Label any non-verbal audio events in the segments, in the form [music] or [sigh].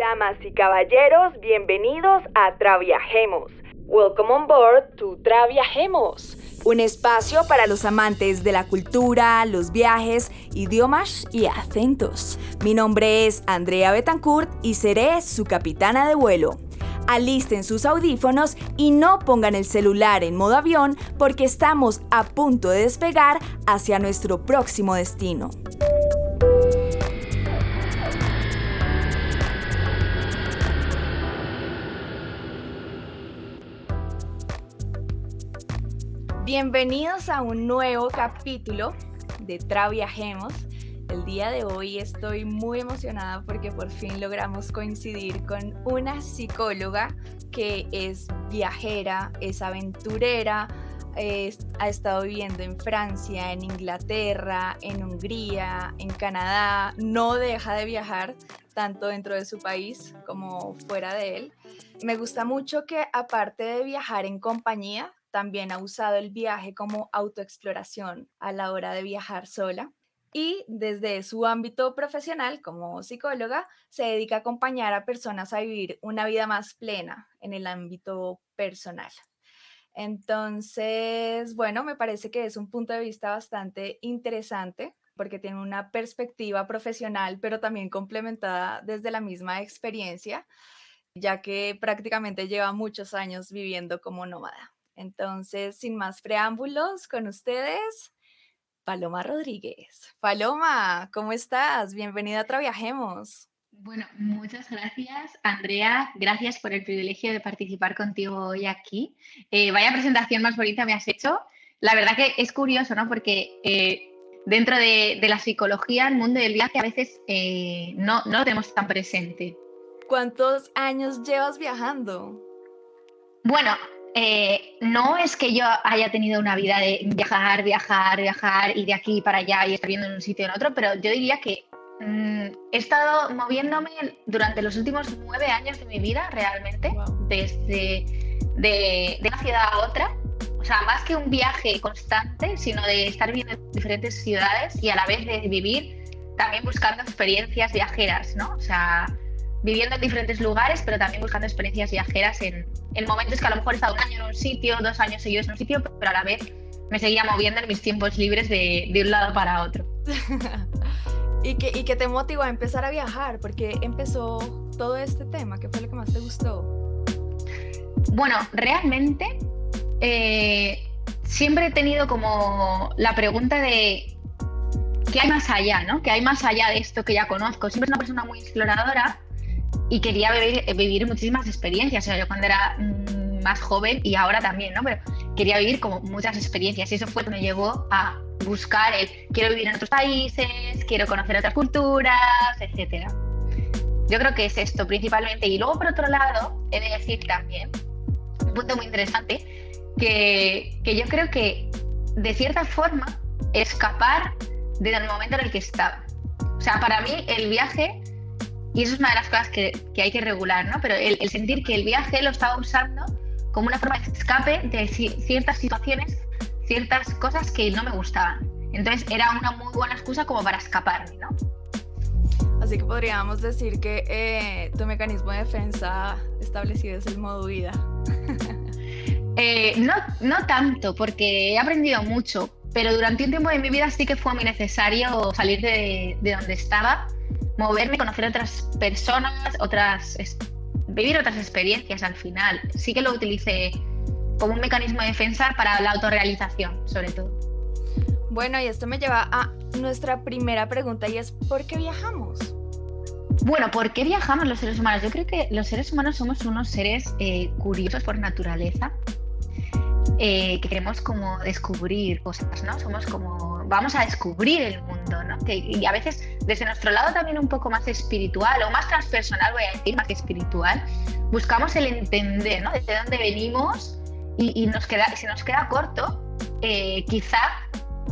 Damas y caballeros, bienvenidos a Traviajemos. Welcome on board to Traviajemos. Un espacio para los amantes de la cultura, los viajes, idiomas y acentos. Mi nombre es Andrea Betancourt y seré su capitana de vuelo. Alisten sus audífonos y no pongan el celular en modo avión porque estamos a punto de despegar hacia nuestro próximo destino. Bienvenidos a un nuevo capítulo de Traviajemos. El día de hoy estoy muy emocionada porque por fin logramos coincidir con una psicóloga que es viajera, es aventurera, ha estado viviendo en Francia, en Inglaterra, en Hungría, en Canadá, no deja de viajar tanto dentro de su país como fuera de él. Me gusta mucho que aparte de viajar en compañía, también ha usado el viaje como autoexploración a la hora de viajar sola. Y desde su ámbito profesional como psicóloga, se dedica a acompañar a personas a vivir una vida más plena en el ámbito personal. Entonces, bueno, me parece que es un punto de vista bastante interesante porque tiene una perspectiva profesional, pero también complementada desde la misma experiencia, ya que prácticamente lleva muchos años viviendo como nómada. Entonces, sin más preámbulos, con ustedes, Paloma Rodríguez. Paloma, ¿cómo estás? Bienvenida a Traviajemos. Bueno, muchas gracias, Andrea. Gracias por el privilegio de participar contigo hoy aquí. Eh, vaya presentación más bonita me has hecho. La verdad que es curioso, ¿no? Porque eh, dentro de, la psicología, el mundo del viaje a veces eh, no, no lo tenemos tan presente. ¿Cuántos años llevas viajando? Bueno, eh, no es que yo haya tenido una vida de viajar, viajar, viajar y de aquí para allá y estar viendo en un sitio en otro, pero yo diría que mm, he estado moviéndome durante los últimos nueve años de mi vida realmente, desde de, de, una ciudad a otra. O sea, más que un viaje constante, sino de estar viviendo en diferentes ciudades y a la vez de vivir también buscando experiencias viajeras, ¿no? O sea, viviendo en diferentes lugares, pero también buscando experiencias viajeras en, en, momentos que a lo mejor he estado un año en un sitio, dos años seguidos en un sitio, pero a la vez me seguía moviendo en mis tiempos libres de, de un lado para otro. [laughs] ¿Y, qué, ¿Y qué te motivó a empezar a viajar? Porque empezó todo este tema? ¿Qué fue lo que más te gustó? Bueno, realmente eh, siempre he tenido como la pregunta de ¿qué hay más allá? ¿no? ¿Qué hay más allá de esto que ya conozco? Siempre es una persona muy exploradora y quería vivir, eh, vivir muchísimas experiencias. O sea, yo cuando era mm, más joven y ahora también, ¿no? Pero quería vivir como muchas experiencias y eso fue lo que me llevó a buscar el quiero vivir en otros países, quiero conocer otras culturas, etcétera. Yo creo que es esto principalmente. Y luego, por otro lado, he de decir también, un punto muy interesante, que, que yo creo que de cierta forma escapar del momento en el que estaba. O sea, para mí el viaje y eso es una de las cosas que, que hay que regular, ¿no? Pero el, sentir que el viaje lo estaba usando como una forma de escape de ciertas situaciones, ciertas cosas que no me gustaban. Entonces era una muy buena excusa como para escaparme, ¿no? Así que podríamos decir que eh, tu mecanismo de defensa establecido es el modo vida. [laughs] Eh, no, no tanto, porque he aprendido mucho, pero durante un tiempo de mi vida sí que fue muy necesario salir de, de donde estaba moverme, conocer otras personas, otras vivir otras experiencias al final. Sí que lo utilicé como un mecanismo de defensa para la autorrealización, sobre todo. Bueno, y esto me lleva a nuestra primera pregunta y es ¿por qué viajamos? Bueno, ¿por qué viajamos los seres humanos? Yo creo que los seres humanos somos unos seres eh, curiosos por naturaleza eh, que queremos como descubrir cosas, ¿no? Somos como, vamos a descubrir el mundo, ¿no? y a veces desde nuestro lado también un poco más espiritual o más transpersonal, voy a decir, más espiritual, buscamos el entender, ¿no? Desde dónde venimos y, nos queda, si nos queda corto, eh, quizá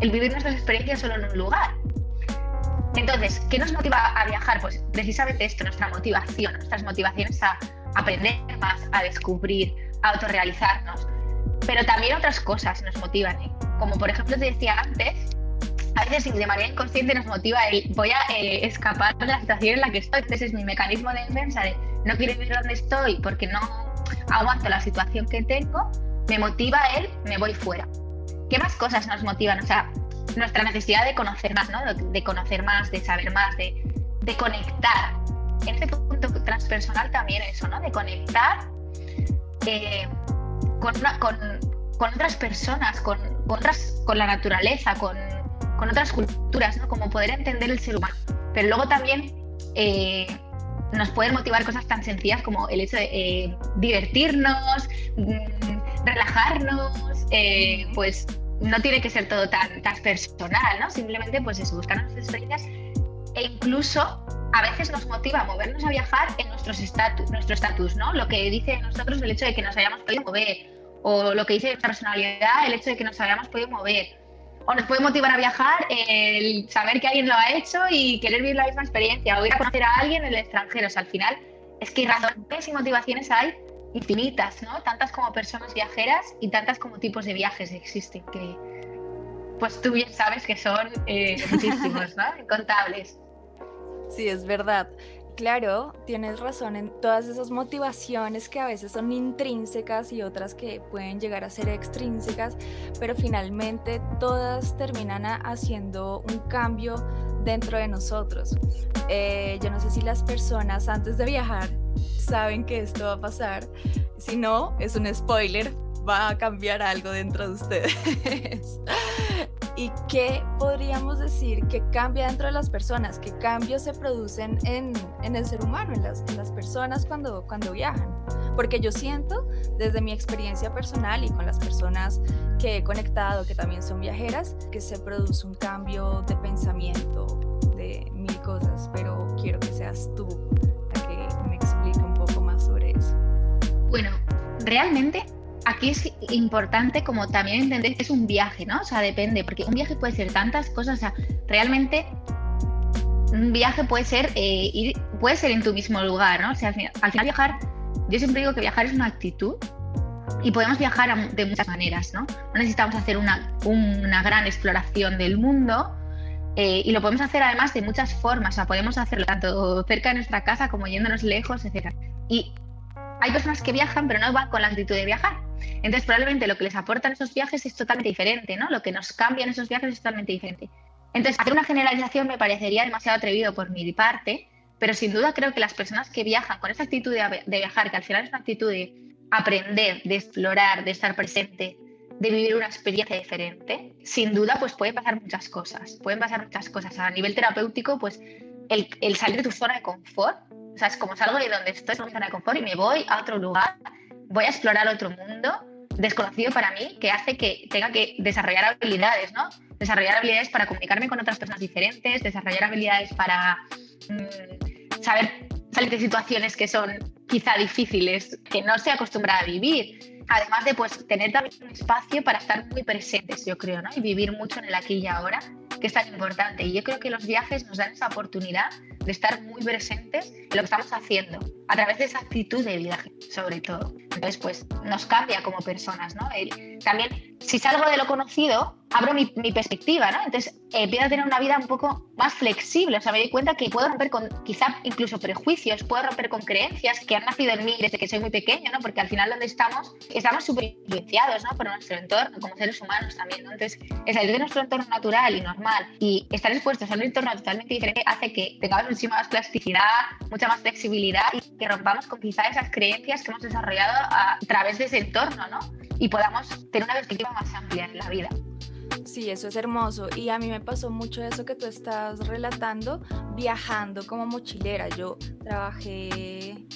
el vivir nuestras experiencias solo en un lugar. Entonces, ¿qué nos motiva a viajar? Pues precisamente esto, nuestra motivación, nuestras motivaciones a aprender más, a descubrir, a autorrealizarnos pero también otras cosas nos motivan, ¿eh? como por ejemplo te decía antes, a veces de manera inconsciente nos motiva el voy a eh, escapar de la situación en la que estoy. Entonces es mi mecanismo de defensa de no quiero ver dónde estoy porque no aguanto la situación que tengo, me motiva el me voy fuera. ¿Qué más cosas nos motivan? O sea, nuestra necesidad de conocer más, ¿no? De conocer más, de saber más, de, de conectar. En este punto transpersonal también eso, ¿no? De conectar eh, con, con, con, otras personas, con, otras, con la naturaleza, con, con, otras culturas, ¿no? Como poder entender el ser humano. Pero luego también eh, nos pueden motivar cosas tan sencillas como el hecho de eh, divertirnos, mm, relajarnos, pues no tiene que ser todo tan, tan personal, ¿no? Simplemente pues eso, buscar nuestras experiencias e incluso a veces nos motiva a movernos a viajar en nuestros estatus, nuestro estatus, ¿no? Lo que dice nosotros el hecho de que nos hayamos podido mover, o lo que dice nuestra personalidad, el hecho de que nos hayamos podido mover. O nos puede motivar a viajar el saber que alguien lo ha hecho y querer vivir la misma experiencia, o ir a conocer a alguien en el extranjero. O sea, al final es que razones y motivaciones hay infinitas, ¿no? Tantas como personas viajeras y tantas como tipos de viajes existen que, pues tú bien sabes que son eh, muchísimos, ¿no? [laughs] Incontables. Sí, es verdad. Claro, tienes razón en todas esas motivaciones que a veces son intrínsecas y otras que pueden llegar a ser extrínsecas, pero finalmente todas terminan haciendo un cambio dentro de nosotros. Eh, yo no sé si las personas antes de viajar saben que esto va a pasar. Si no, es un spoiler, va a cambiar algo dentro de ustedes. [laughs] ¿Y qué podríamos decir que cambia dentro de las personas? ¿Qué cambios se producen en, en el ser humano, en las, en las, personas cuando, cuando viajan? Porque yo siento, desde mi experiencia personal y con las personas que he conectado, que también son viajeras, que se produce un cambio de pensamiento, de mil cosas, pero quiero que seas tú la que me explique un poco más sobre eso. Bueno, realmente aquí es importante como también entender que es un viaje, ¿no? O sea, depende, porque un viaje puede ser tantas cosas, o sea, realmente un viaje puede ser eh, ir, puede ser en tu mismo lugar, ¿no? O sea, al final, viajar, yo siempre digo que viajar es una actitud y podemos viajar de muchas maneras, ¿no? No necesitamos hacer una, una gran exploración del mundo eh, y lo podemos hacer además de muchas formas, o sea, podemos hacerlo tanto cerca de nuestra casa como yéndonos lejos, etc. Y hay personas que viajan pero no van con la actitud de viajar. Entonces, probablemente lo que les aportan esos viajes es totalmente diferente, ¿no? Lo que nos cambia en esos viajes es totalmente diferente. Entonces, hacer una generalización me parecería demasiado atrevido por mi parte, pero sin duda creo que las personas que viajan con esa actitud de, viajar, que al final es una actitud de aprender, de explorar, de estar presente, de vivir una experiencia diferente, sin duda pues pueden pasar muchas cosas, pueden pasar muchas cosas. A nivel terapéutico, pues el, salir de tu zona de confort, o sea, es como salgo de donde estoy, en mi zona de confort y me voy a otro lugar voy a explorar otro mundo desconocido para mí que hace que tenga que desarrollar habilidades, ¿no? Desarrollar habilidades para comunicarme con otras personas diferentes, desarrollar habilidades para mm, saber salir de situaciones que son quizá difíciles, que no se acostumbrada a vivir. Además de pues tener también un espacio para estar muy presentes, yo creo, ¿no? Y vivir mucho en el aquí y ahora, que es tan importante. Y yo creo que los viajes nos dan esa oportunidad de estar muy presentes en lo que estamos haciendo, a través de esa actitud de viaje, sobre todo. Entonces, pues nos cambia como personas, ¿no? también, si salgo de lo conocido, abro mi, perspectiva, ¿no? Entonces, eh, empiezo a tener una vida un poco más flexible, o sea, me doy cuenta que puedo romper con quizá incluso prejuicios, puedo romper con creencias que han nacido en mí desde que soy muy pequeño, ¿no? Porque al final donde estamos, estamos súper influenciados, ¿no? Por nuestro entorno, como seres humanos también, ¿no? Entonces, el salir de nuestro entorno natural y normal y estar expuestos a un entorno totalmente diferente hace que tengamos muchísima más plasticidad, mucha más flexibilidad y que rompamos con quizá esas creencias que hemos desarrollado a través de ese entorno, ¿no? Y podamos tener una perspectiva más amplia en la vida. Sí, eso es hermoso. Y a mí me pasó mucho eso que tú estás relatando, viajando como mochilera. Yo trabajé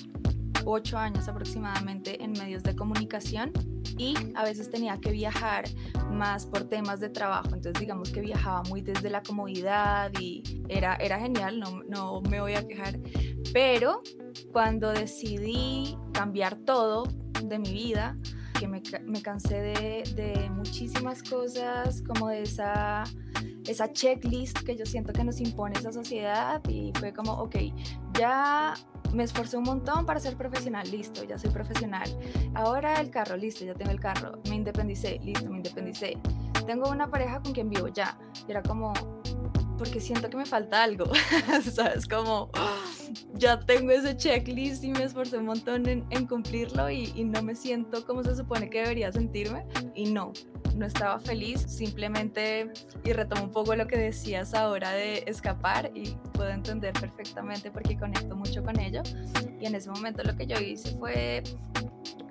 ocho años aproximadamente en medios de comunicación y a veces tenía que viajar más por temas de trabajo. Entonces digamos que viajaba muy desde la comodidad y era, era genial, no, no me voy a quejar. Pero cuando decidí cambiar todo de mi vida, que me, me cansé de, de, muchísimas cosas, como de esa, esa checklist que yo siento que nos impone esa sociedad y fue como, ok, ya me esforcé un montón para ser profesional, listo, ya soy profesional. Ahora el carro, listo, ya tengo el carro. Me independicé, listo, me independicé. Tengo una pareja con quien vivo, ya. Y era como, porque siento que me falta algo, [laughs] ¿sabes? Como [gasps] ya tengo ese checklist y me esforcé un montón en, cumplirlo y, y, no me siento como se supone que debería sentirme y no, no estaba feliz, simplemente, y retomo un poco lo que decías ahora de escapar y puedo entender perfectamente porque conecto mucho con ello y en ese momento lo que yo hice fue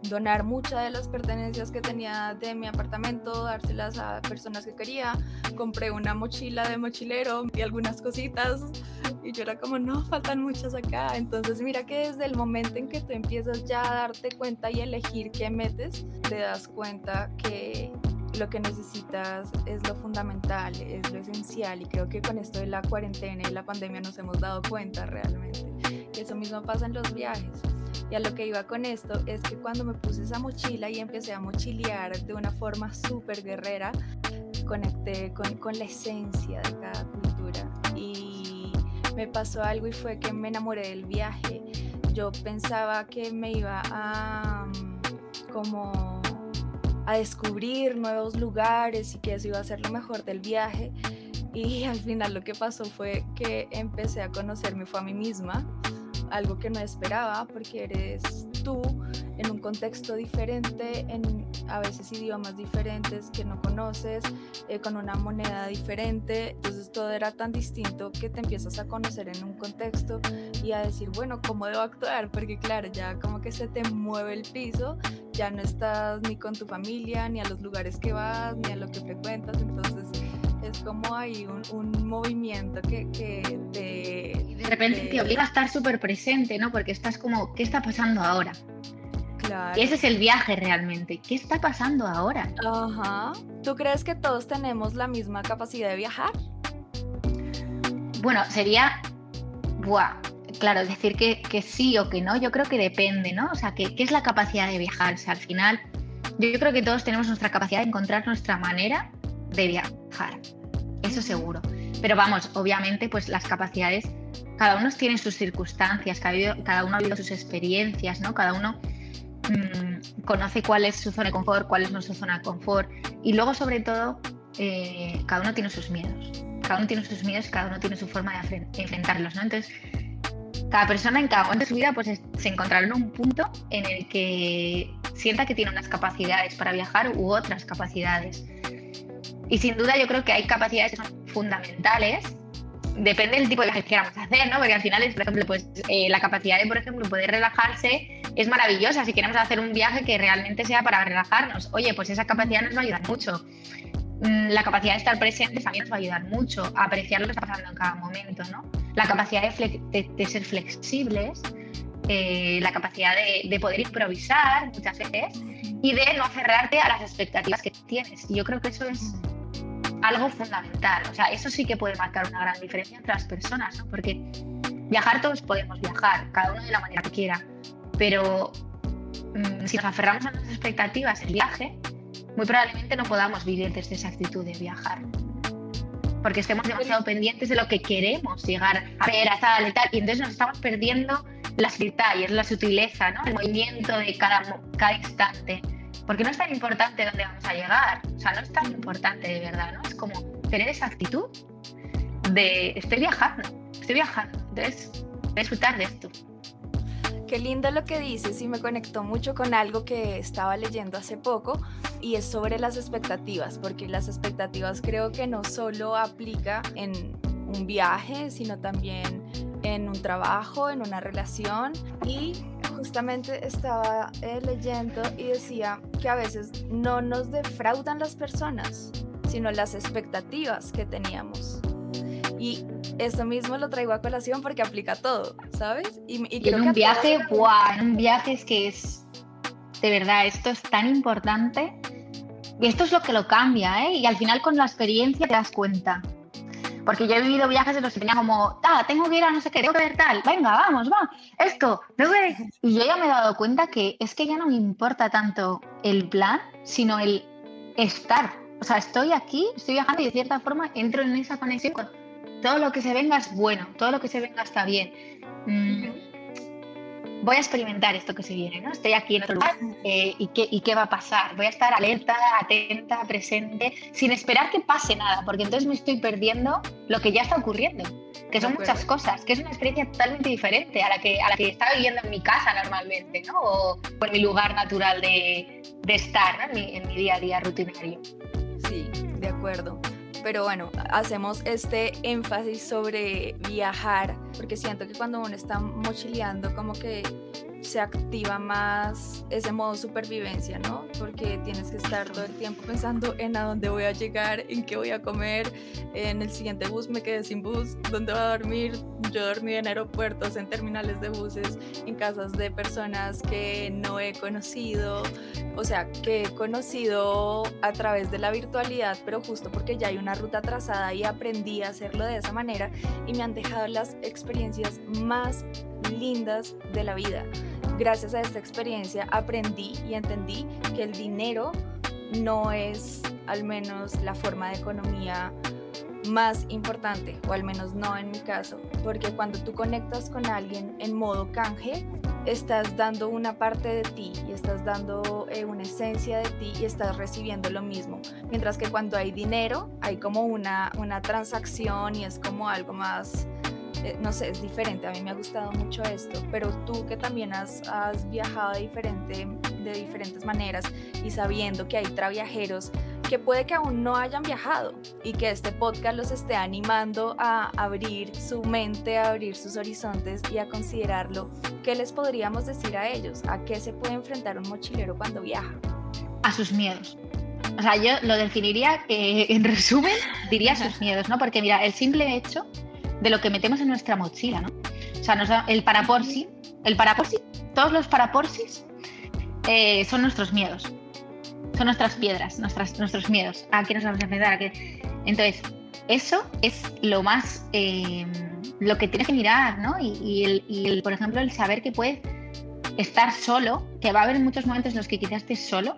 donar muchas de las pertenencias que tenía de mi apartamento, dárselas a personas que quería. Compré una mochila de mochilero y algunas cositas y yo era como, no, faltan muchas acá. Entonces mira que desde el momento en que tú empiezas ya a darte cuenta y elegir qué metes, te das cuenta que lo que necesitas es lo fundamental, es lo esencial y creo que con esto de la cuarentena y la pandemia nos hemos dado cuenta realmente. que Eso mismo pasa en los viajes y a lo que iba con esto es que cuando me puse esa mochila y empecé a mochilear de una forma súper guerrera, conecté con, con la esencia de cada cultura. Y me pasó algo y fue que me enamoré del viaje. Yo pensaba que me iba a mm, como a descubrir nuevos lugares y que eso iba a ser lo mejor del viaje. Y al final lo que pasó fue que empecé a conocerme fue a mí misma algo que no esperaba porque eres tú en un contexto diferente, en a veces idiomas diferentes que no conoces, eh, con una moneda diferente, entonces todo era tan distinto que te empiezas a conocer en un contexto y a decir, bueno, ¿cómo debo actuar? Porque claro, ya como que se te mueve el piso, ya no estás ni con tu familia, ni a los lugares que vas, ni a lo que frecuentas, entonces es como hay un, movimiento que, que de, de repente te obliga a estar súper presente, ¿no? Porque estás como, ¿qué está pasando ahora? Claro. Y ese es el viaje realmente. ¿Qué está pasando ahora? Ajá. ¿Tú crees que todos tenemos la misma capacidad de viajar? Bueno, sería. Buah. Claro, decir que, que sí o que no, yo creo que depende, ¿no? O sea, ¿qué, ¿qué es la capacidad de viajar? O sea, al final, yo creo que todos tenemos nuestra capacidad de encontrar nuestra manera de viajar, eso seguro. Pero vamos, obviamente, pues las capacidades, cada uno tiene sus circunstancias, cada, uno ha vivido sus experiencias, ¿no? Cada uno mm, conoce cuál es su zona de confort, cuál es nuestra zona de confort. Y luego, sobre todo, eh, cada uno tiene sus miedos. Cada uno tiene sus miedos, cada uno tiene su forma de enfrentarlos, ¿no? Entonces, cada persona en cada momento de su vida pues se encontrará en un punto en el que sienta que tiene unas capacidades para viajar u otras capacidades. Y sin duda yo creo que hay capacidades que son fundamentales. Depende del tipo de viaje que queramos hacer, ¿no? Porque al final, es, por ejemplo, pues eh, la capacidad de, por ejemplo, poder relajarse es maravillosa. Si queremos hacer un viaje que realmente sea para relajarnos, oye, pues esa capacidad nos va a ayudar mucho. Mm, la capacidad de estar presentes también nos va a ayudar mucho a apreciar lo que está pasando en cada momento, ¿no? La capacidad de, ser flexibles, eh, la capacidad de, de, poder improvisar muchas veces y de no aferrarte a las expectativas que tienes. Y yo creo que eso es algo fundamental. O sea, eso sí que puede marcar una gran diferencia entre las personas, ¿no? Porque viajar todos podemos viajar, cada uno de la manera que quiera, pero mm, si nos aferramos a nuestras expectativas el viaje, muy probablemente no podamos vivir desde esa actitud de viajar. Porque estemos demasiado pendientes de lo que queremos llegar a ver, a tal y tal, y entonces nos estamos perdiendo las detalles, la sutileza, ¿no? el movimiento de cada, cada instante porque no es tan importante dónde vamos a llegar, o sea, no es tan importante de verdad, ¿no? Es como tener esa actitud de estoy viajando, estoy viajando, entonces disfrutar de esto. Qué lindo lo que dices y me conectó mucho con algo que estaba leyendo hace poco y es sobre las expectativas, porque las expectativas creo que no solo aplica en un viaje, sino también en un trabajo, en una relación y justamente estaba eh, leyendo y decía que a veces no nos defraudan las personas, sino las expectativas que teníamos. Y eso mismo lo traigo a colación porque aplica todo, ¿sabes? Y, en un viaje, ¡buah! En un viaje es que es, de verdad, esto es tan importante. Y esto es lo que lo cambia, ¿eh? Y al final con la experiencia te das cuenta. Porque yo he vivido viajes en los que tenía como, ah, tengo que ir a no sé qué, tengo que ver tal, venga, vamos, va, esto, Y yo ya me he dado cuenta que es que ya no me importa tanto el plan, sino el estar. O sea, estoy aquí, estoy viajando y de cierta forma entro en esa conexión con todo lo que se venga es bueno, todo lo que se venga está bien. Mm, voy a experimentar esto que se viene, ¿no? Estoy aquí en otro lugar eh, ¿y, qué, ¿y qué va a pasar? Voy a estar alerta, atenta, presente, sin esperar que pase nada, porque entonces me estoy perdiendo lo que ya está ocurriendo, que son muchas cosas, que es una experiencia totalmente diferente a la que, a la que estaba viviendo en mi casa normalmente, ¿no? O, en mi lugar natural de, de estar, ¿no? en, mi, en mi día a día rutinario. Sí, de acuerdo pero bueno, hacemos este énfasis sobre viajar, porque siento que cuando uno está mochileando, como que se activa más ese modo supervivencia, ¿no? Porque tienes que estar todo el tiempo pensando en a dónde voy a llegar, en qué voy a comer, en el siguiente bus me quedé sin bus, dónde voy a dormir. Yo dormí en aeropuertos, en terminales de buses, en casas de personas que no he conocido, o sea, que he conocido a través de la virtualidad, pero justo porque ya hay una ruta trazada y aprendí a hacerlo de esa manera y me han dejado las experiencias más lindas de la vida. Gracias a esta experiencia aprendí y entendí que el dinero no es al menos la forma de economía más importante, o al menos no en mi caso, porque cuando tú conectas con alguien en modo canje, estás dando una parte de ti y estás dando eh, una esencia de ti y estás recibiendo lo mismo. Mientras que cuando hay dinero, hay como una, una transacción y es como algo más eh, no sé, es diferente. A mí me ha gustado mucho esto, pero tú que también has, viajado de, diferente, de diferentes maneras y sabiendo que hay traviajeros que puede que aún no hayan viajado y que este podcast los esté animando a abrir su mente, a abrir sus horizontes y a considerarlo, ¿qué les podríamos decir a ellos? ¿A qué se puede enfrentar un mochilero cuando viaja? A sus miedos. O sea, yo lo definiría, eh, en resumen, diría sus miedos, ¿no? Porque mira, el simple hecho de lo que metemos en nuestra mochila, ¿no? O sea, nos el paraporsi, el paraporsi, todos los paraporsis eh, son nuestros miedos, son nuestras piedras, nuestras, nuestros miedos. ¿A qué nos vamos a enfrentar? Entonces, eso es lo más, eh, lo que tienes que mirar, ¿no? Y, el, y el, por ejemplo, el saber que puedes estar solo, que va a haber muchos momentos en los que quizás estés solo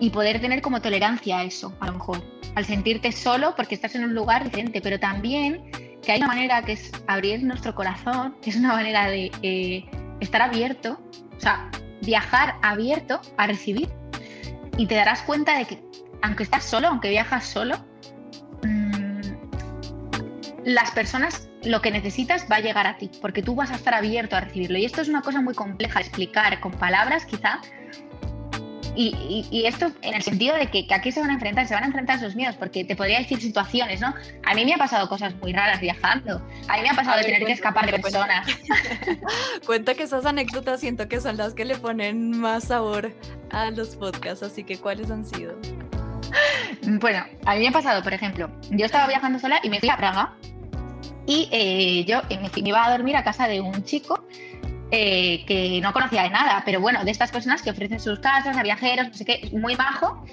y poder tener como tolerancia a eso, a lo mejor, al sentirte solo porque estás en un lugar diferente, pero también que hay una manera que es abrir nuestro corazón, que es una manera de eh, estar abierto, o sea, viajar abierto a recibir. Y te darás cuenta de que, aunque estás solo, aunque viajas solo, mm, las personas, lo que necesitas va a llegar a ti, porque tú vas a estar abierto a recibirlo. Y esto es una cosa muy compleja de explicar con palabras, quizá, y, esto en el sentido de que, aquí se van a enfrentar, se van a enfrentar sus miedos, porque te podría decir situaciones, ¿no? A mí me ha pasado cosas muy raras viajando. A mí me ha pasado de tener que escapar de personas. [laughs] Cuenta que esas anécdotas siento que son las que le ponen más sabor a los podcasts, así que ¿cuáles han sido? Bueno, a mí me ha pasado, por ejemplo, yo estaba viajando sola y me fui a Praga y eh, yo me iba a dormir a casa de un chico eh, que no conocía de nada, pero bueno, de estas personas que ofrecen sus casas a viajeros, no sé qué, muy bajo.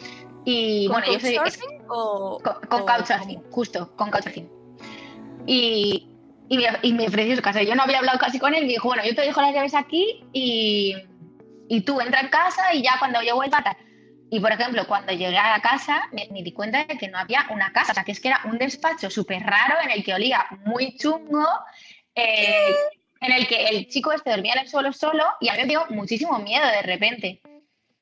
Y ¿Con bueno, yo soy. o, con, couchsurfing, justo, con couchsurfing. Y, y, me, y me ofreció su casa. Yo no había hablado casi con él y dijo, bueno, yo te dejo las llaves aquí y, y tú entra en casa y ya cuando yo vuelva tal. Y por ejemplo, cuando llegué a la casa, me, me, di cuenta de que no había una casa, o sea, que es que era un despacho súper raro en el que olía muy chungo, eh, en el que el chico este dormía en el suelo solo y a mí me dio muchísimo miedo de repente.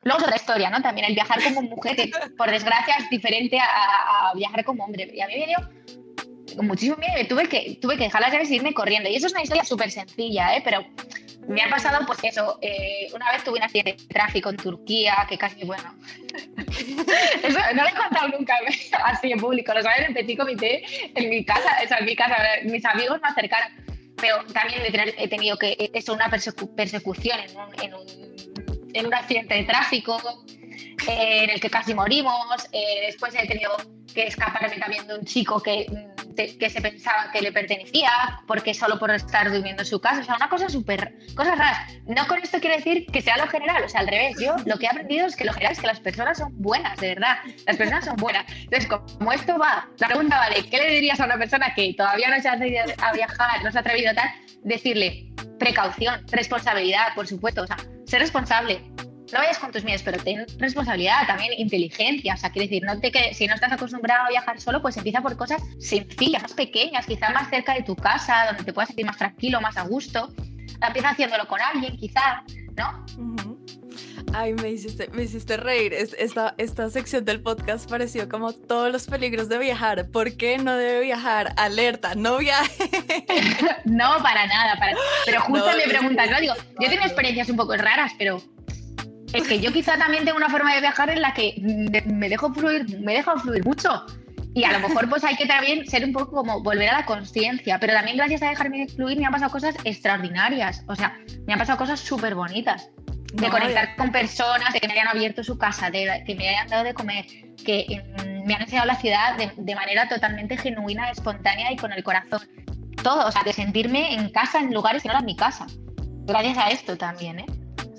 Luego es otra historia, ¿no? También el viajar como mujer, que por desgracia es diferente a, viajar como hombre. Y a mí me dio muchísimo miedo y tuve que, tuve que dejar las llaves e irme corriendo. Y eso es una historia súper sencilla, ¿eh? Pero me ha pasado, pues eso, eh, una vez tuve un accidente de tráfico en Turquía, que casi, bueno, [laughs] eso no lo he contado nunca así en público, lo saben en petit comité, en mi casa, o sea, en mi casa, mis amigos me acercaron pero también he tenido que, eso, una persecución en un, en, un, en un, accidente de tráfico, eh, en el que casi morimos, eh, después he tenido que escaparme también de un chico que que se pensaba que le pertenecía, porque solo por estar durmiendo en su casa, o sea, una cosa súper, cosas raras. No con esto quiero decir que sea lo general, o sea, al revés, yo lo que he aprendido es que lo general es que las personas son buenas, de verdad, las personas son buenas. Entonces, como esto va, la pregunta vale, ¿qué le dirías a una persona que todavía no se ha atrevido a viajar, no se ha atrevido a tal? Decirle, precaución, responsabilidad, por supuesto, o sea, ser responsable, no vayas con tus miedos, pero ten responsabilidad, también inteligencia. O sea, quiere decir, no te que, si no estás acostumbrado a viajar solo, pues empieza por cosas sencillas, más pequeñas, quizás más cerca de tu casa, donde te puedas sentir más tranquilo, más a gusto. empieza haciéndolo con alguien, quizá, ¿no? Ay, me hiciste, me hiciste reír. Esta, esta sección del podcast pareció como todos los peligros de viajar. ¿Por qué no debe viajar? Alerta, no viaje. [laughs] no, para nada. Para... Pero justo me preguntas, ¿no? Digo, yo tengo experiencias un poco raras, pero es que yo quizá también tengo una forma de viajar en la que me dejo fluir, me dejo fluir mucho. Y a lo mejor pues hay que también ser un poco como volver a la conciencia, pero también gracias a dejarme fluir me han pasado cosas extraordinarias, o sea, me han pasado cosas súper bonitas de conectar con personas, de que me hayan abierto su casa, de que me hayan dado de comer, que mm, me han enseñado la ciudad de, manera totalmente genuina, espontánea y con el corazón. Todo, o sea, de sentirme en casa en lugares que no eran mi casa. Gracias a esto también, ¿eh?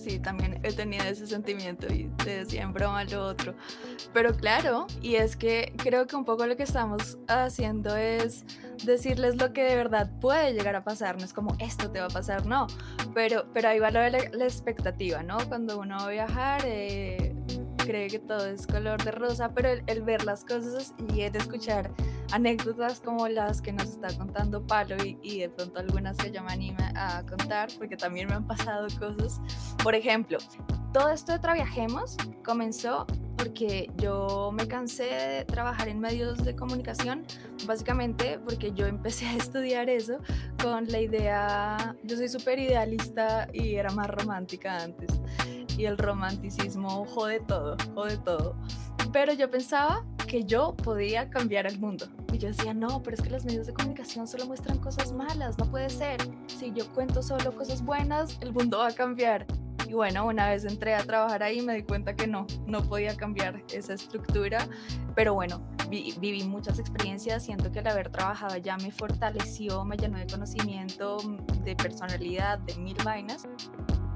Sí, también he tenido ese sentimiento y te decía en broma lo otro. Pero claro, y es que creo que un poco lo que estamos haciendo es decirles lo que de verdad puede llegar a pasar, no es como esto te va a pasar, no, pero, pero ahí va de la, expectativa, ¿no? Cuando uno va a viajar, eh, cree que todo es color de rosa, pero el, ver las cosas y el escuchar anécdotas como las que nos está contando Palo y, de pronto algunas que yo me anime a contar, porque también me han pasado cosas. Por ejemplo, todo esto de Traviajemos comenzó porque yo me cansé de trabajar en medios de comunicación, básicamente porque yo empecé a estudiar eso con la idea, yo soy súper idealista y era más romántica antes y el romanticismo jode todo, jode todo. Pero yo pensaba que yo podía cambiar el mundo. Y yo decía, no, pero es que los medios de comunicación solo muestran cosas malas, no puede ser. Si yo cuento solo cosas buenas, el mundo va a cambiar. Y bueno, una vez entré a trabajar ahí me di cuenta que no, no podía cambiar esa estructura. Pero bueno, viví muchas experiencias, siento que el haber trabajado ya me fortaleció, me llenó de conocimiento, de personalidad, de mil vainas.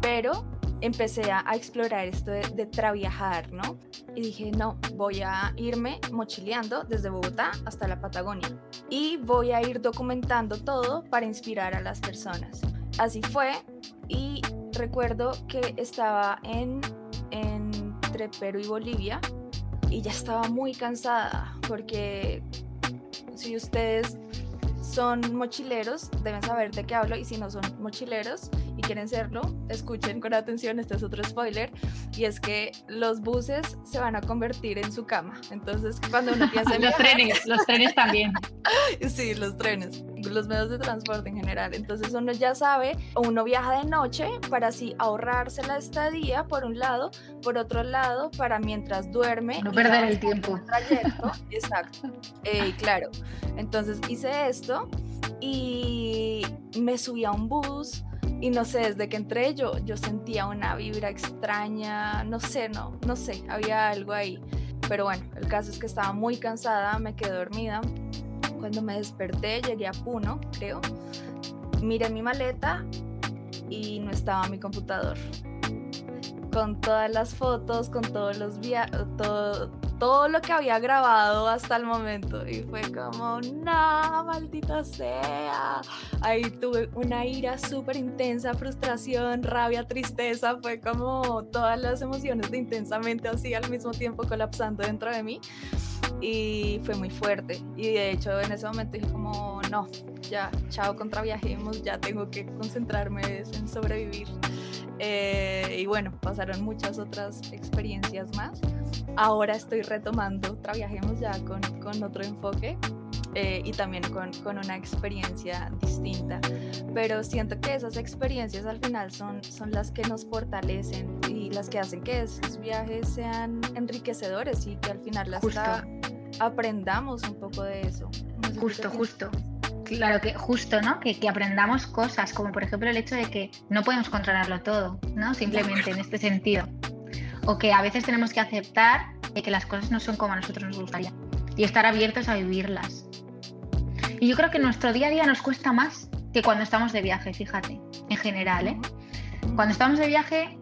Pero empecé a, explorar esto de, de traviajar, ¿no? Y dije, no, voy a irme mochileando desde Bogotá hasta la Patagonia y voy a ir documentando todo para inspirar a las personas. Así fue y recuerdo que estaba en, entre Perú y Bolivia y ya estaba muy cansada porque si ustedes son mochileros, deben saber de qué hablo y si no son mochileros y quieren serlo, escuchen con atención, este es otro spoiler, y es que los buses se van a convertir en su cama. Entonces, cuando uno piensa [laughs] en... los trenes, los trenes también. [laughs] sí, los trenes, los medios de transporte en general. Entonces uno ya sabe, uno viaja de noche para así ahorrarse la estadía, por un lado, por otro lado, para mientras duerme... No perder el tiempo. [laughs] Exacto. Eh, claro. Entonces hice esto y me subí a un bus y no sé, desde que entré yo, yo sentía una vibra extraña, no sé, no, no sé, había algo ahí. Pero bueno, el caso es que estaba muy cansada, me quedé dormida. Cuando me desperté, llegué a Puno, creo. Miré mi maleta y no estaba mi computador. Con todas las fotos, con todos los viajes, todo lo que había grabado hasta el momento y fue como, no, maldita sea. Ahí tuve una ira súper intensa, frustración, rabia, tristeza, fue como todas las emociones de intensamente así al mismo tiempo colapsando dentro de mí y fue muy fuerte y de hecho en ese momento dije como, no, ya, chao contra viajemos, ya tengo que concentrarme en sobrevivir. Eh, y bueno, pasaron muchas otras experiencias más ahora estoy retomando, trabajemos ya con, con otro enfoque eh, y también con, con, una experiencia distinta. Pero siento que esas experiencias al final son, son las que nos fortalecen y las que hacen que esos viajes sean enriquecedores y que al final hasta aprendamos un poco de eso. justo, justo. Claro que justo, ¿no? Que, aprendamos cosas, como por ejemplo el hecho de que no podemos controlarlo todo, ¿no? Simplemente en este sentido o que a veces tenemos que aceptar que las cosas no son como a nosotros nos gustaría y estar abiertos a vivirlas. Y yo creo que nuestro día a día nos cuesta más que cuando estamos de viaje, fíjate, en general, ¿eh? Cuando estamos de viaje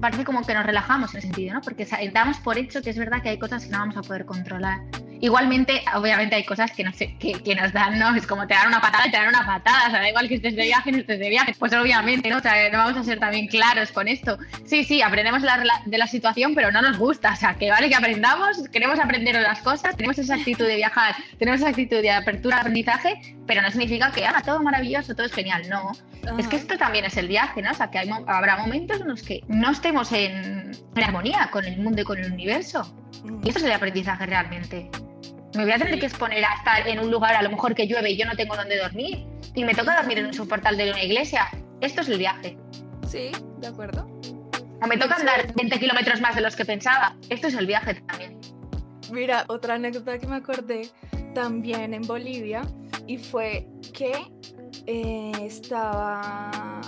parece como que nos relajamos en ese sentido, ¿no? Porque damos por hecho que es verdad que hay cosas que no vamos a poder controlar Igualmente, obviamente hay cosas que, no sé, que, nos dan, ¿no? Es como te dan una patada y te dan una patada, o sea, da igual que estés de viaje, no estés de viaje. Pues obviamente, ¿no? O sea, no vamos a ser también claros con esto. Sí, sí, aprendemos de la situación, pero no nos gusta. O sea, que vale que aprendamos, queremos aprender las cosas, tenemos esa actitud de viajar, tenemos esa actitud de apertura aprendizaje, pero no significa que haga todo maravilloso, todo es genial, no. Es que esto también es el viaje, ¿no? O sea, que habrá momentos en los que no estemos en, armonía con el mundo y con el universo. Y eso es el aprendizaje realmente. Me voy a tener que exponer a estar en un lugar a lo mejor que llueve y yo no tengo dónde dormir y me toca dormir en un soportal de una iglesia. Esto es el viaje. Sí, de acuerdo. O me toca andar 20 kilómetros más de los que pensaba. Esto es el viaje también. Mira, otra anécdota que me acordé también en Bolivia y fue que eh, estaba,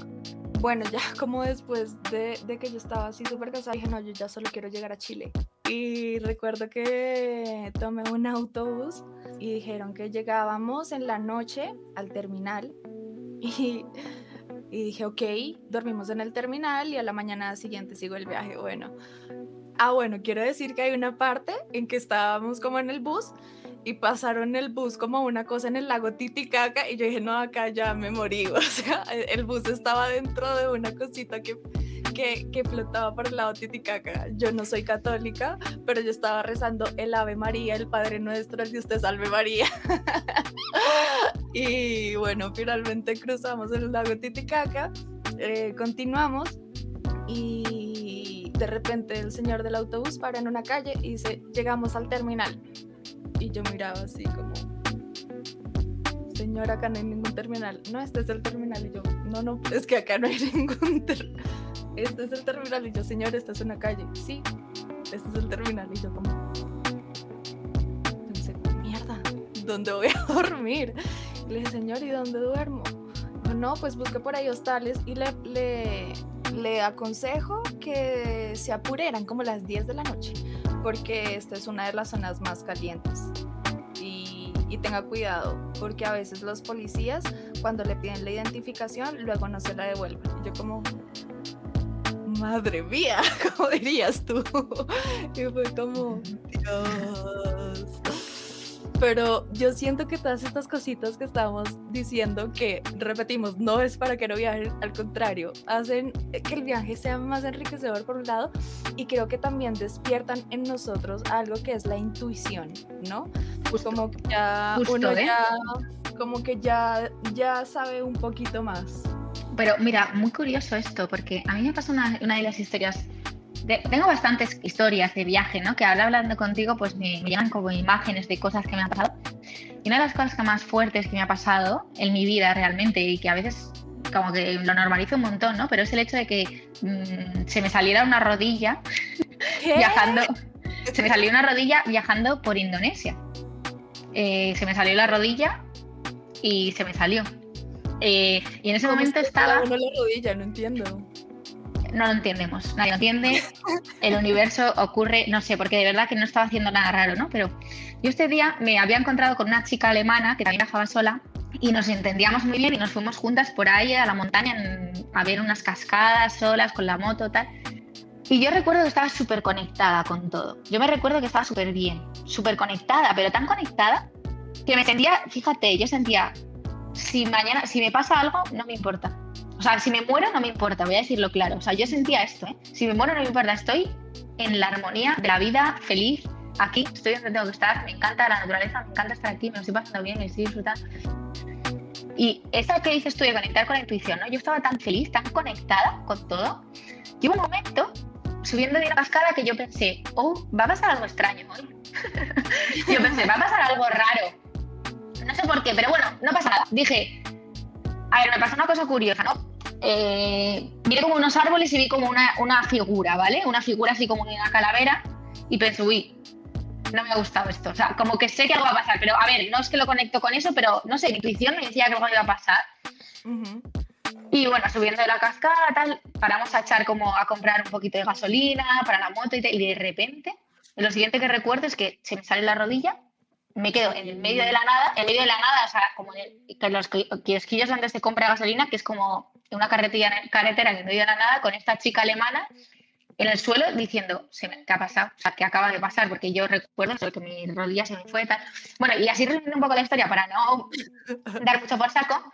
bueno, ya [laughs] como después de, de que yo estaba así súper casada, dije, no, yo ya solo quiero llegar a Chile. Y recuerdo que tomé un autobús y dijeron que llegábamos en la noche al terminal y, [laughs] y dije, ok, dormimos en el terminal y a la mañana siguiente sigo el viaje. Bueno, ah, bueno, quiero decir que hay una parte en que estábamos como en el bus y pasaron el bus como una cosa en el lago Titicaca y yo dije, no, acá ya me morí. [laughs] O sea, el bus estaba dentro de una cosita que, que, que flotaba por el lado Titicaca. Yo no soy católica, pero yo estaba rezando el Ave María, el Padre Nuestro, el Dios te salve María. [laughs] y bueno, finalmente cruzamos el lago Titicaca, eh, continuamos y de repente el señor del autobús para en una calle y dice, llegamos al terminal y yo miraba así como, señora, acá no hay ningún terminal. No, este es el terminal. Y yo, no, no, es que acá no hay [laughs] ningún terminal. Este es el terminal. Y yo, señor, esta es una calle. Sí, este es el terminal. Y yo como, pensé, mierda, ¿dónde voy a [laughs] dormir? Le dije, señor, ¿y dónde duermo? no, pues busque por ahí hostales y le, le, le aconsejo que se apure, eran como las 10 de la noche porque esta es una de las zonas más calientes. Y, tenga cuidado, porque a veces los policías, cuando le piden la identificación, luego no se la devuelven. Y yo como, madre mía, [laughs] ¿cómo dirías tú? [laughs] Y fue como, Dios pero yo siento que todas estas cositas que estamos diciendo que repetimos, no es para que no viajen, al contrario, hacen que el viaje sea más enriquecedor por un lado y creo que también despiertan en nosotros algo que es la intuición, ¿no? Pues como que ya uno ¿eh? ya como que ya ya sabe un poquito más. Pero mira, muy curioso esto, porque a mí me pasa una, una de las historias tengo bastantes historias de viaje, ¿no? Que ahora hablando contigo, pues me, llegan como imágenes de cosas que me han pasado. Y una de las cosas que más fuertes que me ha pasado en mi vida realmente y que a veces como que lo normalizo un montón, ¿no? Pero es el hecho de que mm, se me saliera una rodilla viajando. [laughs] Se me salió una rodilla viajando por Indonesia. Eh, se me salió la rodilla y se me salió. Eh, y en ese momento estaba. No la rodilla, no entiendo no lo entendemos, nadie lo entiende, el universo ocurre, no sé, porque de verdad que no estaba haciendo nada raro, ¿no? Pero yo este día me había encontrado con una chica alemana que también viajaba sola y nos entendíamos muy bien y nos fuimos juntas por ahí a la montaña a ver unas cascadas solas con la moto, tal. Y yo recuerdo que estaba súper conectada con todo. Yo me recuerdo que estaba súper bien, súper conectada, pero tan conectada que me sentía, fíjate, yo sentía, si mañana, si me pasa algo, no me importa o sea, si me muero no me importa, voy a decirlo claro. O sea, yo sentía esto, ¿eh? Si me muero no me importa, estoy en la armonía de la vida, feliz, aquí, estoy donde tengo que estar, me encanta la naturaleza, me encanta estar aquí, me lo estoy pasando bien, me estoy disfrutando. Y esa que dices tú de conectar con la intuición, ¿no? Yo estaba tan feliz, tan conectada con todo. Y hubo un momento, subiendo de una cascada, que yo pensé, oh, va a pasar algo extraño hoy. [laughs] yo pensé, va a pasar algo raro. No sé por qué, pero bueno, no pasa nada. Dije, a ver, me pasó una cosa curiosa, ¿no? Eh, miré como unos árboles y vi como una, una, figura, ¿vale? Una figura así como una calavera y pensé, uy, no me ha gustado esto. O sea, como que sé que algo va a pasar, pero a ver, no es que lo conecto con eso, pero no sé, mi intuición me decía que algo iba a pasar. Y bueno, subiendo de la cascada, tal, paramos a echar como a comprar un poquito de gasolina para la moto y, y de repente, lo siguiente que recuerdo es que se me sale la rodilla me quedo en el medio de la nada, en medio de la nada, o sea, como en los kiosquillos donde se compra gasolina, que es como una carretera, carretera en el medio de la nada, con esta chica alemana en el suelo diciendo, ¿qué ha pasado? O sea, ¿qué acaba de pasar? Porque yo recuerdo que mi rodilla se me fue tal. Bueno, y así resumiendo un poco la historia para no [laughs] dar mucho por saco,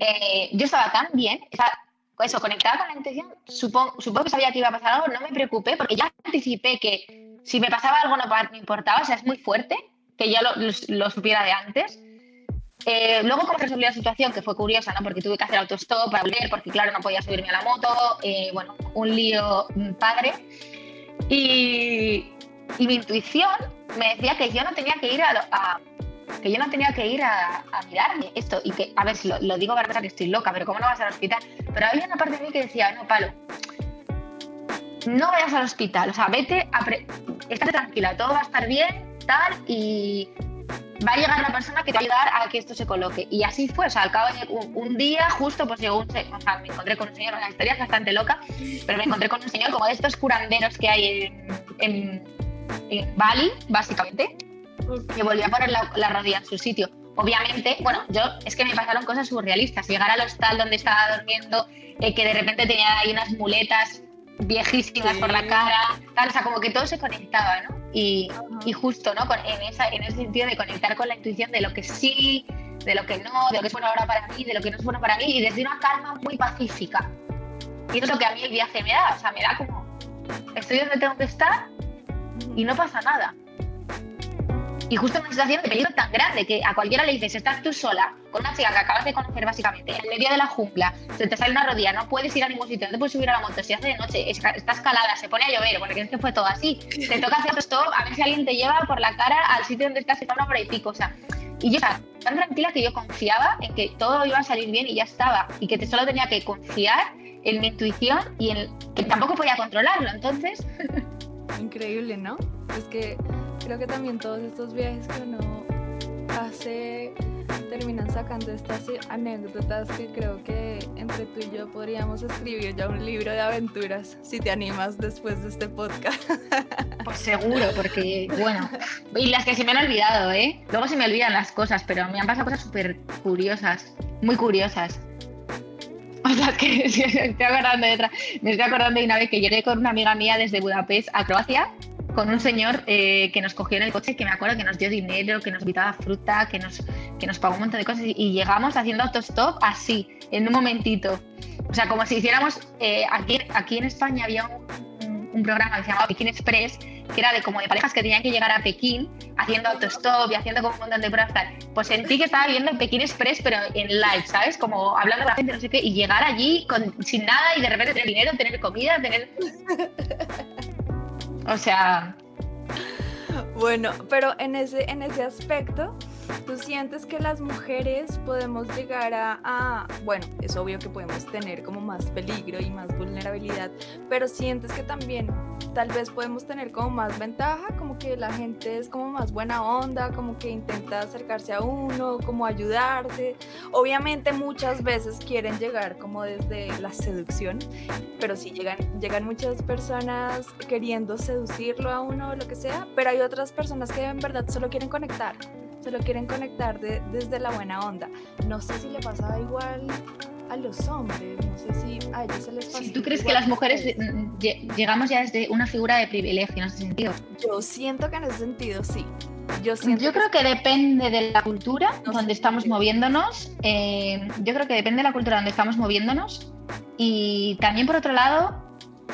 eh, yo estaba tan bien, estaba, eso, conectada con la intención, supongo, supongo que sabía que iba a pasar algo, no me preocupé porque ya anticipé que si me pasaba algo no me importaba, o sea, es muy fuerte que ya lo, lo, supiera de antes. Eh, luego, ¿cómo resolví la situación? Que fue curiosa, ¿no? Porque tuve que hacer autostop para volver, porque claro, no podía subirme a la moto. Eh, bueno, un lío padre. Y, mi intuición me decía que yo no tenía que ir a, que yo no tenía que ir a, mirarme esto y que, a ver, si lo, digo para que estoy loca, pero ¿cómo no vas al hospital? Pero había una parte de mí que decía, no, Palo, no vayas al hospital, o sea, vete, a estate tranquila, todo va a estar bien, tal, y va a llegar la persona que te va a ayudar a que esto se coloque. Y así fue, o sea, al cabo de un, día justo pues llegó un, o sea, me encontré con un señor, una historia bastante loca, pero me encontré con un señor como de estos curanderos que hay en, Bali, básicamente, que volvió a poner la, rodilla en su sitio. Obviamente, bueno, yo es que me pasaron cosas surrealistas. Llegar al hostal donde estaba durmiendo, eh, que de repente tenía ahí unas muletas viejísimas por la cara, tal, o sea, como que todo se conectaba, ¿no? Y, y justo, ¿no? en, esa, en ese sentido de conectar con la intuición de lo que sí, de lo que no, de lo que es bueno ahora para mí, de lo que no es bueno para mí, y desde una calma muy pacífica. Y eso es lo que a mí el viaje me da, o sea, me da como, estoy donde tengo que estar y no pasa nada. Y justo en una situación de peligro tan grande que a cualquiera le dices, estás tú sola, con una chica que acabas de conocer básicamente, en medio de la jungla, se te sale una rodilla, no puedes ir a ningún sitio, no te puedes subir a la moto, si hace de noche, está escalada, se pone a llover, porque es que fue todo así. Te [laughs] toca hacer stop, a ver si alguien te lleva por la cara al sitio donde estás, está una hora y pico, o sea. Y yo estaba tan tranquila que yo confiaba en que todo iba a salir bien y ya estaba. Y que te solo tenía que confiar en mi intuición y en que tampoco podía controlarlo. Entonces. [laughs] Increíble, ¿no? Es que creo que también todos estos viajes que uno hace terminan sacando estas anécdotas que creo que entre tú y yo podríamos escribir ya un libro de aventuras, si te animas después de este podcast. Pues seguro, porque bueno, y las que se me han olvidado, ¿eh? Luego se me olvidan las cosas, pero me han pasado cosas súper curiosas, muy curiosas. O sea, que [laughs] estoy acordando de otra. Me estoy acordando de una vez que llegué con una amiga mía desde Budapest a Croacia con un señor eh, que nos cogió en el coche, que me acuerdo que nos dio dinero, que nos invitaba fruta, que nos, que nos pagó un montón de cosas y, llegamos haciendo autostop así, en un momentito. O sea, como si hiciéramos, eh, aquí, aquí en España había un, un, programa que se llamaba Pekín Express, que era de como de parejas que tenían que llegar a Pekín haciendo autostop y haciendo como un montón de pruebas. Pues sentí que estaba viendo Pekín Express, pero en live, ¿sabes? Como hablando con la gente, no sé qué, y llegar allí con, sin nada y de repente tener dinero, tener comida, tener... [laughs] O sea... Bueno, pero en ese, en ese aspecto, ¿tú sientes que las mujeres podemos llegar a, bueno, es obvio que podemos tener como más peligro y más vulnerabilidad, pero sientes que también tal vez podemos tener como más ventaja, como que la gente es como más buena onda, como que intenta acercarse a uno, como ayudarse. Obviamente muchas veces quieren llegar como desde la seducción, pero sí llegan, llegan muchas personas queriendo seducirlo a uno o lo que sea, pero hay otras personas que en verdad solo quieren conectar, solo quieren conectar desde la buena onda. No sé si le pasa igual a los hombres. No sé si a ellos se les pasa. ¿Tú crees que las mujeres llegamos ya desde una figura de privilegio en ese sentido? Yo siento que en ese sentido sí. Yo, yo creo que depende de la cultura donde estamos moviéndonos. Eh, yo creo que depende de la cultura donde estamos moviéndonos. Y también, por otro lado,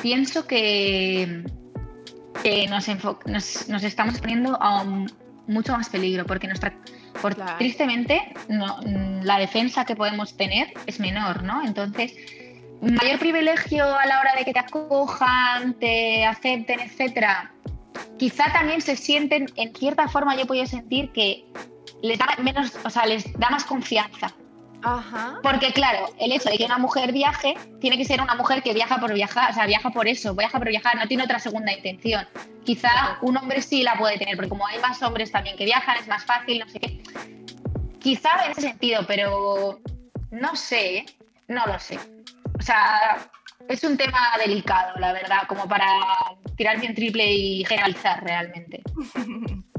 pienso que, que nos, nos, nos, estamos poniendo a un, mucho más peligro, porque nuestra, por, tristemente no, la defensa que podemos tener es menor, ¿no? Entonces, mayor privilegio a la hora de que te acojan, te acepten, etcétera, quizá también se sienten, en cierta forma yo puedo sentir que les da menos, o sea, les da más confianza porque claro, el hecho de que una mujer viaje tiene que ser una mujer que viaja por viajar, o sea, viaja por eso, viaja por viajar, no tiene otra segunda intención. Quizá un hombre sí la puede tener, porque como hay más hombres también que viajan, es más fácil, no sé qué. Quizá en ese sentido, pero no sé, no lo sé. O sea, es un tema delicado, la verdad, como para tirar bien triple y generalizar realmente. [laughs]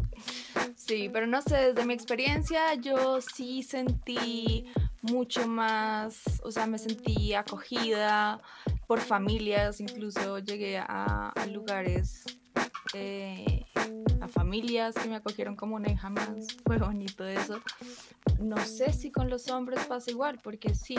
Sí, pero no sé, desde mi experiencia yo sí sentí mucho más, o sea, me sentí acogida por familias, incluso llegué a, lugares, eh, a familias que me acogieron como una hija más, [laughs] fue bonito eso. No sé si con los hombres pasa igual, porque sí,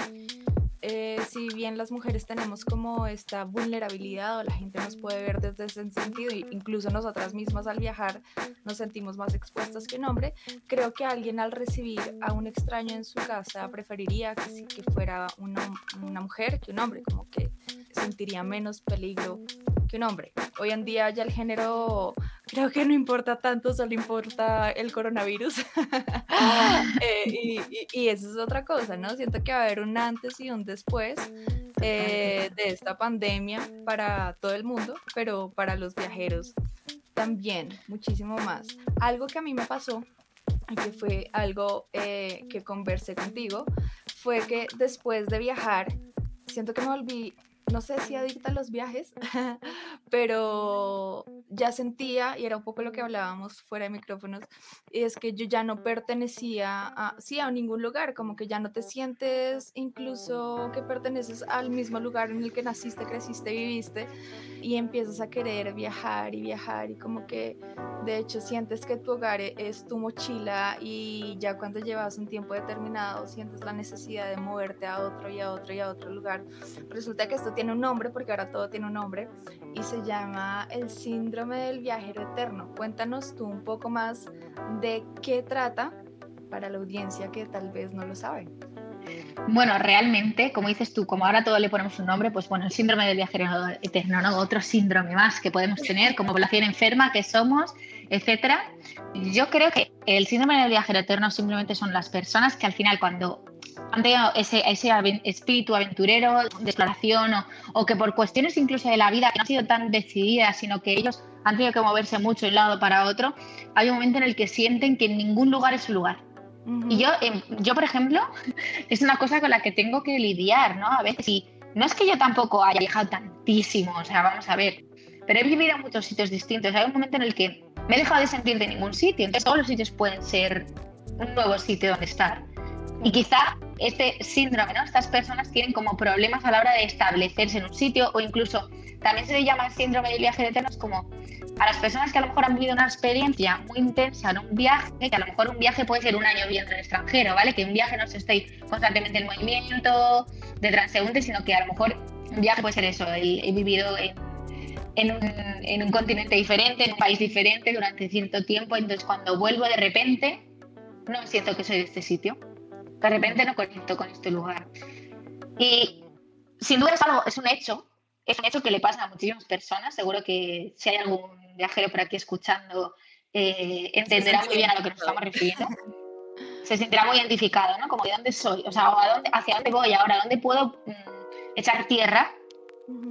eh, si bien las mujeres tenemos como esta vulnerabilidad o la gente nos puede ver desde ese sentido, incluso nosotras mismas al viajar nos sentimos más expuestas que un hombre, creo que alguien al recibir a un extraño en su casa preferiría que, que fuera una, una mujer que un hombre, como que sentiría menos peligro que un hombre. Hoy en día ya el género creo que no importa tanto, solo importa el coronavirus. [laughs] Eh, y, eso es otra cosa, ¿no? Siento que va a haber un antes y un después eh, de esta pandemia para todo el mundo, pero para los viajeros también, muchísimo más. Algo que a mí me pasó, que fue algo eh, que conversé contigo, fue que después de viajar, siento que me volví no sé si adicta a los viajes, [laughs] pero ya sentía, y era un poco lo que hablábamos fuera de micrófonos, es que yo ya no pertenecía a, sí, a ningún lugar, como que ya no te sientes incluso que perteneces al mismo lugar en el que naciste, creciste, viviste, y empiezas a querer viajar y viajar, y como que de hecho sientes que tu hogar e, es tu mochila, y ya cuando llevas un tiempo determinado sientes la necesidad de moverte a otro y a otro y a otro lugar. Resulta que esto tiene un nombre, porque ahora todo tiene un nombre, y se llama el síndrome del viajero eterno. Cuéntanos tú un poco más de qué trata para la audiencia que tal vez no lo sabe. Bueno, realmente, como dices tú, como ahora todo le ponemos un nombre, pues bueno, el síndrome del viajero eterno, ¿no? Otro síndrome más que podemos tener como población enferma que somos, etcétera. Yo creo que el síndrome del viajero eterno simplemente son las personas que al final cuando han tenido ese, ese espíritu aventurero de exploración o, que por cuestiones incluso de la vida que no han sido tan decididas, sino que ellos han tenido que moverse mucho de un lado para otro, hay un momento en el que sienten que en ningún lugar es su lugar. Y yo, em, yo, por ejemplo, [laughs] es una cosa con la que tengo que lidiar, ¿no? A veces, y no es que yo tampoco haya viajado tantísimo, o sea, vamos a ver, pero he vivido en muchos sitios distintos. Hay un momento en el que me he dejado de sentir de ningún sitio, entonces todos los sitios pueden ser un nuevo sitio donde estar. Y quizá este síndrome, ¿no? Estas personas tienen como problemas a la hora de establecerse en un sitio o incluso también se le llama síndrome del viaje de eternos como a las personas que a lo mejor han vivido una experiencia muy intensa en un viaje, que a lo mejor un viaje puede ser un año viviendo en el extranjero, ¿vale? Que un viaje no se esté constantemente en movimiento de transeúnte, sino que a lo mejor un viaje puede ser eso, he, vivido en, un, en un continente diferente, en un país diferente durante cierto tiempo, entonces cuando vuelvo de repente no siento que soy de este sitio de repente no conecto con este lugar. Y sin duda es algo, es un hecho, es un hecho que le pasa a muchísimas personas. Seguro que si hay algún viajero por aquí escuchando, eh, entenderá muy bien a lo que nos estamos refiriendo. Se sentirá muy identificado, ¿no? Como de dónde soy, o sea, dónde, hacia dónde voy ahora, dónde puedo mm, echar tierra.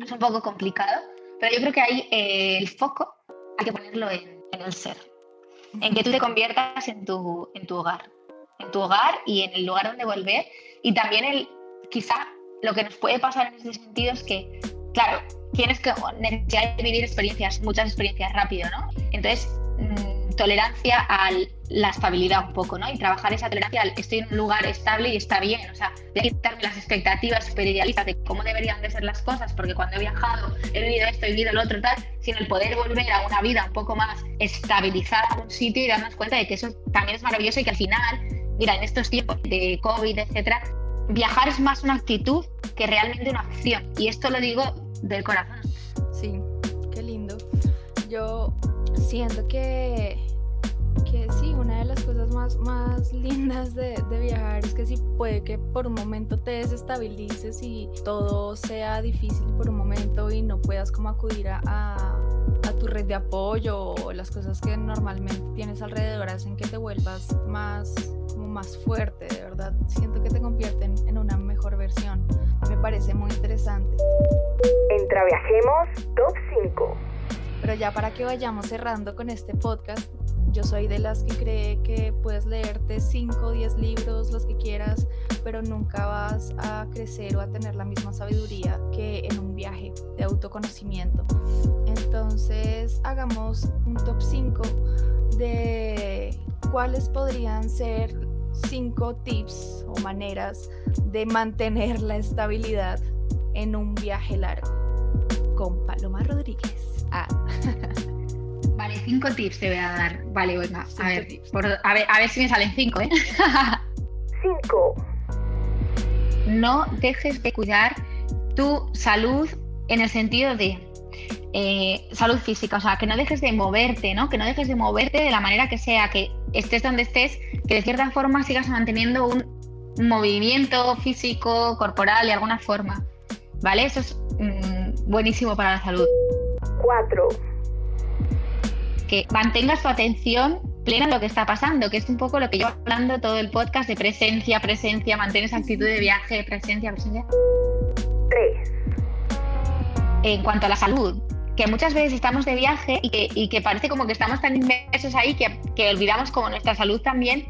Es un poco complicado, pero yo creo que ahí eh, el foco hay que ponerlo en, en, el ser, en que tú te conviertas en tu, en tu hogar en tu hogar y en el lugar donde volver. Y también el, quizá lo que nos puede pasar en ese sentido es que, claro, tienes que vivir experiencias, muchas experiencias rápido, ¿no? Entonces, mm, tolerancia a la estabilidad un poco, ¿no? Y trabajar esa tolerancia al estoy en un lugar estable y está bien, o sea, de quitarme las expectativas super idealistas de cómo deberían de ser las cosas, porque cuando he viajado, he vivido esto, he vivido lo otro, tal, sino el poder volver a una vida un poco más estabilizada en un sitio y darnos cuenta de que eso también es maravilloso y que al final mira, en estos tiempos de COVID, etcétera, viajar es más una actitud que realmente una acción. Y esto lo digo del corazón. Sí, qué lindo. Yo siento que, que sí, una de las cosas más, más lindas de, de, viajar es que sí puede que por un momento te desestabilices y todo sea difícil por un momento y no puedas como acudir a, a tu red de apoyo o las cosas que normalmente tienes alrededor hacen que te vuelvas más más fuerte, de verdad. Siento que te convierten en una mejor versión. Me parece muy interesante. Viajemos Top 5. Pero ya para que vayamos cerrando con este podcast, yo soy de las que cree que puedes leerte 5 o 10 libros, los que quieras, pero nunca vas a crecer o a tener la misma sabiduría que en un viaje de autoconocimiento. Entonces, hagamos un top 5 de cuáles podrían ser cinco tips o maneras de mantener la estabilidad en un viaje largo con Paloma Rodríguez. Ah. [laughs] Vale, cinco tips te voy a dar. Vale, venga, a ver, a ver, a ver si me salen cinco, ¿eh? cinco. no dejes de cuidar tu salud en el sentido de eh, salud física, o sea, que no dejes de moverte, ¿no? Que no dejes de moverte de la manera que sea, que estés donde estés, que de cierta forma sigas manteniendo un movimiento físico, corporal de alguna forma, ¿vale? Eso es mm, buenísimo para la salud. Cuatro. Que mantengas tu atención plena en lo que está pasando, que es un poco lo que yo hablando todo el podcast de presencia, presencia, mantén esa actitud de viaje, presencia, presencia. Tres. En cuanto a la salud, que muchas veces estamos de viaje y que, parece como que estamos tan inmersos ahí que, olvidamos como nuestra salud también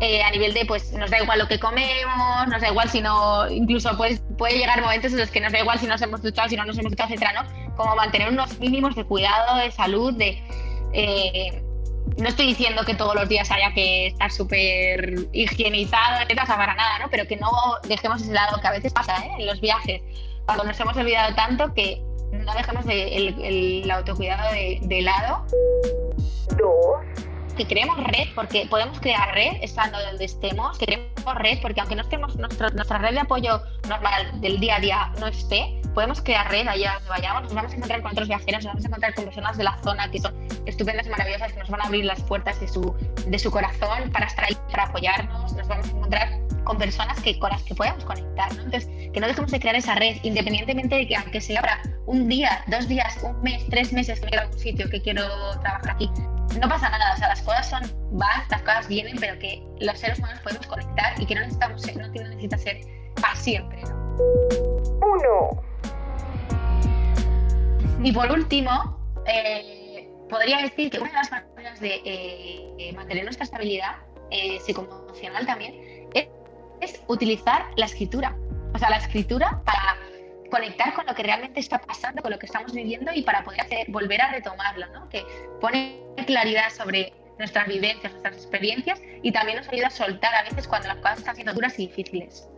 eh, a nivel de, pues nos da igual lo que comemos, nos da igual si no, incluso pues, puede llegar momentos en los que nos da igual si nos hemos duchado, si no nos hemos duchado, etcétera, ¿no? Como mantener unos mínimos de cuidado, de salud, de... Eh, no estoy diciendo que todos los días haya que estar súper higienizado, etcétera, para nada, ¿no? Pero que no dejemos ese lado que a veces pasa, ¿eh? En los viajes, cuando nos hemos olvidado tanto que no dejemos el, autocuidado de, lado. Dos. Que creemos red, porque podemos crear red estando donde estemos, que creemos red, porque aunque no estemos, nuestra red de apoyo normal del día a día no esté, podemos crear red allá donde vayamos, nos vamos a encontrar con otros viajeros, nos vamos a encontrar con personas de la zona que son estupendas y maravillosas, que nos van a abrir las puertas de su, de su corazón para estar ahí, para apoyarnos, nos vamos a encontrar con personas que, con las que podamos conectar. ¿no? Entonces, que no dejemos de crear esa red, independientemente de que aunque sea para un día, dos días, un mes, tres meses que a un sitio, que quiero trabajar aquí, no pasa nada. O sea, las cosas son, van, las cosas vienen, pero que los seres humanos podemos conectar y que no necesitamos ser, no necesita ser para siempre. Uno. Y por último, eh, podría decir que una de las maneras de eh, mantener nuestra estabilidad eh, psicoemocional también es utilizar la escritura. O sea, la escritura para conectar con lo que realmente está pasando, con lo que estamos viviendo y para poder volver a retomarlo, ¿no? Que pone claridad sobre nuestras vivencias, nuestras experiencias y también nos ayuda a soltar a veces cuando las cosas están siendo duras y difíciles.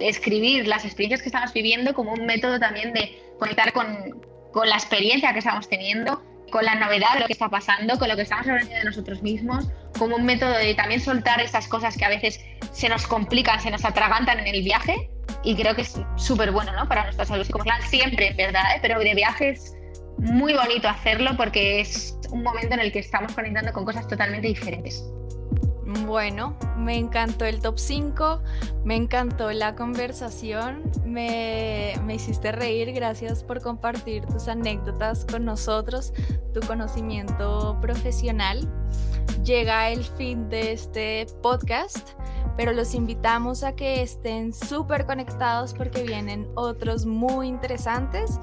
Escribir las experiencias que estamos viviendo como un método también de conectar con, con la experiencia que estamos teniendo con la novedad de lo que está pasando, con lo que estamos aprendiendo de nosotros mismos, como un método de también soltar esas cosas que a veces se nos complican, se nos atragantan en el viaje. Y creo que es súper bueno ¿no? para nuestra salud siempre, ¿verdad? ¿eh? Pero de viaje es muy bonito hacerlo porque es un momento en el que estamos conectando con cosas totalmente diferentes. Bueno, me encantó el top 5, me encantó la conversación, me, me, hiciste reír, gracias por compartir tus anécdotas con nosotros, tu conocimiento profesional. Llega el fin de este podcast, pero los invitamos a que estén súper conectados porque vienen otros muy interesantes.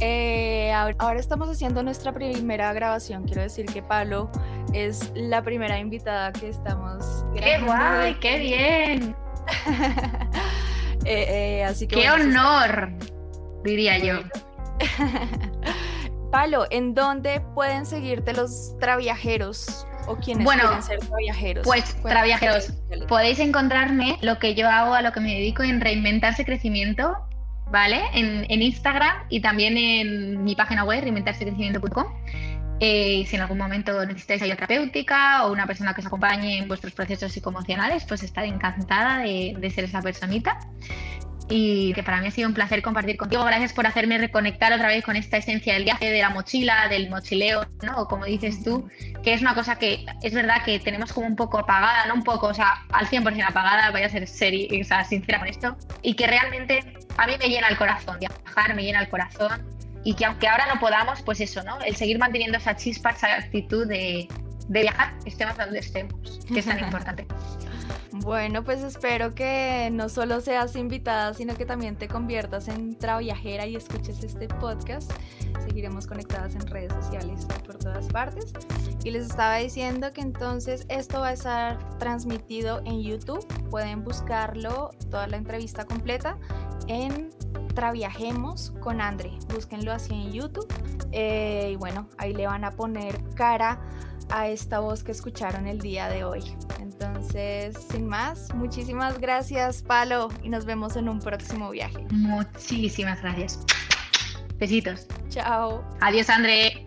Eh, ahora estamos haciendo nuestra primera grabación. Quiero decir que Pablo es la primera invitada que estamos ¡Qué guay! ¡Qué bien! [laughs] Eh, eh, así que ¡Qué honor! Diría yo. [laughs] Palo, ¿en dónde pueden seguirte los traviajeros o quienes bueno, quieren ser traviajeros? Pues traviajeros, podéis encontrarme lo que yo hago, a lo que me dedico en reinventarse crecimiento ¿vale? En, Instagram y también en mi página web, reinventarsecrecimiento.com. Eh, si en algún momento necesitáis ayuda terapéutica o una persona que os acompañe en vuestros procesos psicoemocionales, pues estaré encantada de, de ser esa personita y que para mí ha sido un placer compartir contigo. Gracias por hacerme reconectar otra vez con esta esencia del viaje, de la mochila, del mochileo, ¿no? O como dices tú, que es una cosa que es verdad que tenemos como un poco apagada, no un poco, o sea, al 100% apagada, voy a ser serie, o sea, sincera con esto, y que realmente a mí me llena el corazón, viajar me llena el corazón, y que aunque ahora no podamos, pues eso, ¿no? El seguir manteniendo esa chispa, esa actitud de, de viajar, estemos donde estemos, que es tan [laughs] importante. Bueno, pues espero que no solo seas invitada, sino que también te conviertas en traviajera y escuches este podcast. Seguiremos conectadas en redes sociales por todas partes. Y les estaba diciendo que entonces esto va a estar transmitido en YouTube. Pueden buscarlo, toda la entrevista completa, en Traviajemos con Andre. Búsquenlo así en YouTube. Eh, y bueno, ahí le van a poner cara a esta voz que escucharon el día de hoy. Entonces, sin más, muchísimas gracias, Palo, y nos vemos en un próximo viaje. Muchísimas gracias. Besitos. Chao. Adiós, André.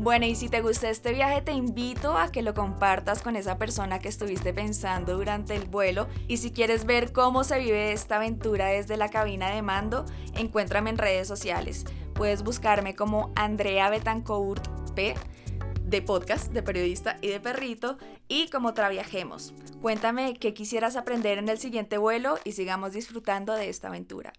Bueno, y si te gustó este viaje, te invito a que lo compartas con esa persona que estuviste pensando durante el vuelo. Y si quieres ver cómo se vive esta aventura desde la cabina de mando, encuéntrame en redes sociales. Puedes buscarme como Andrea Betancourt P de podcast, de periodista y de perrito, y como traviajemos. Cuéntame qué quisieras aprender en el siguiente vuelo y sigamos disfrutando de esta aventura.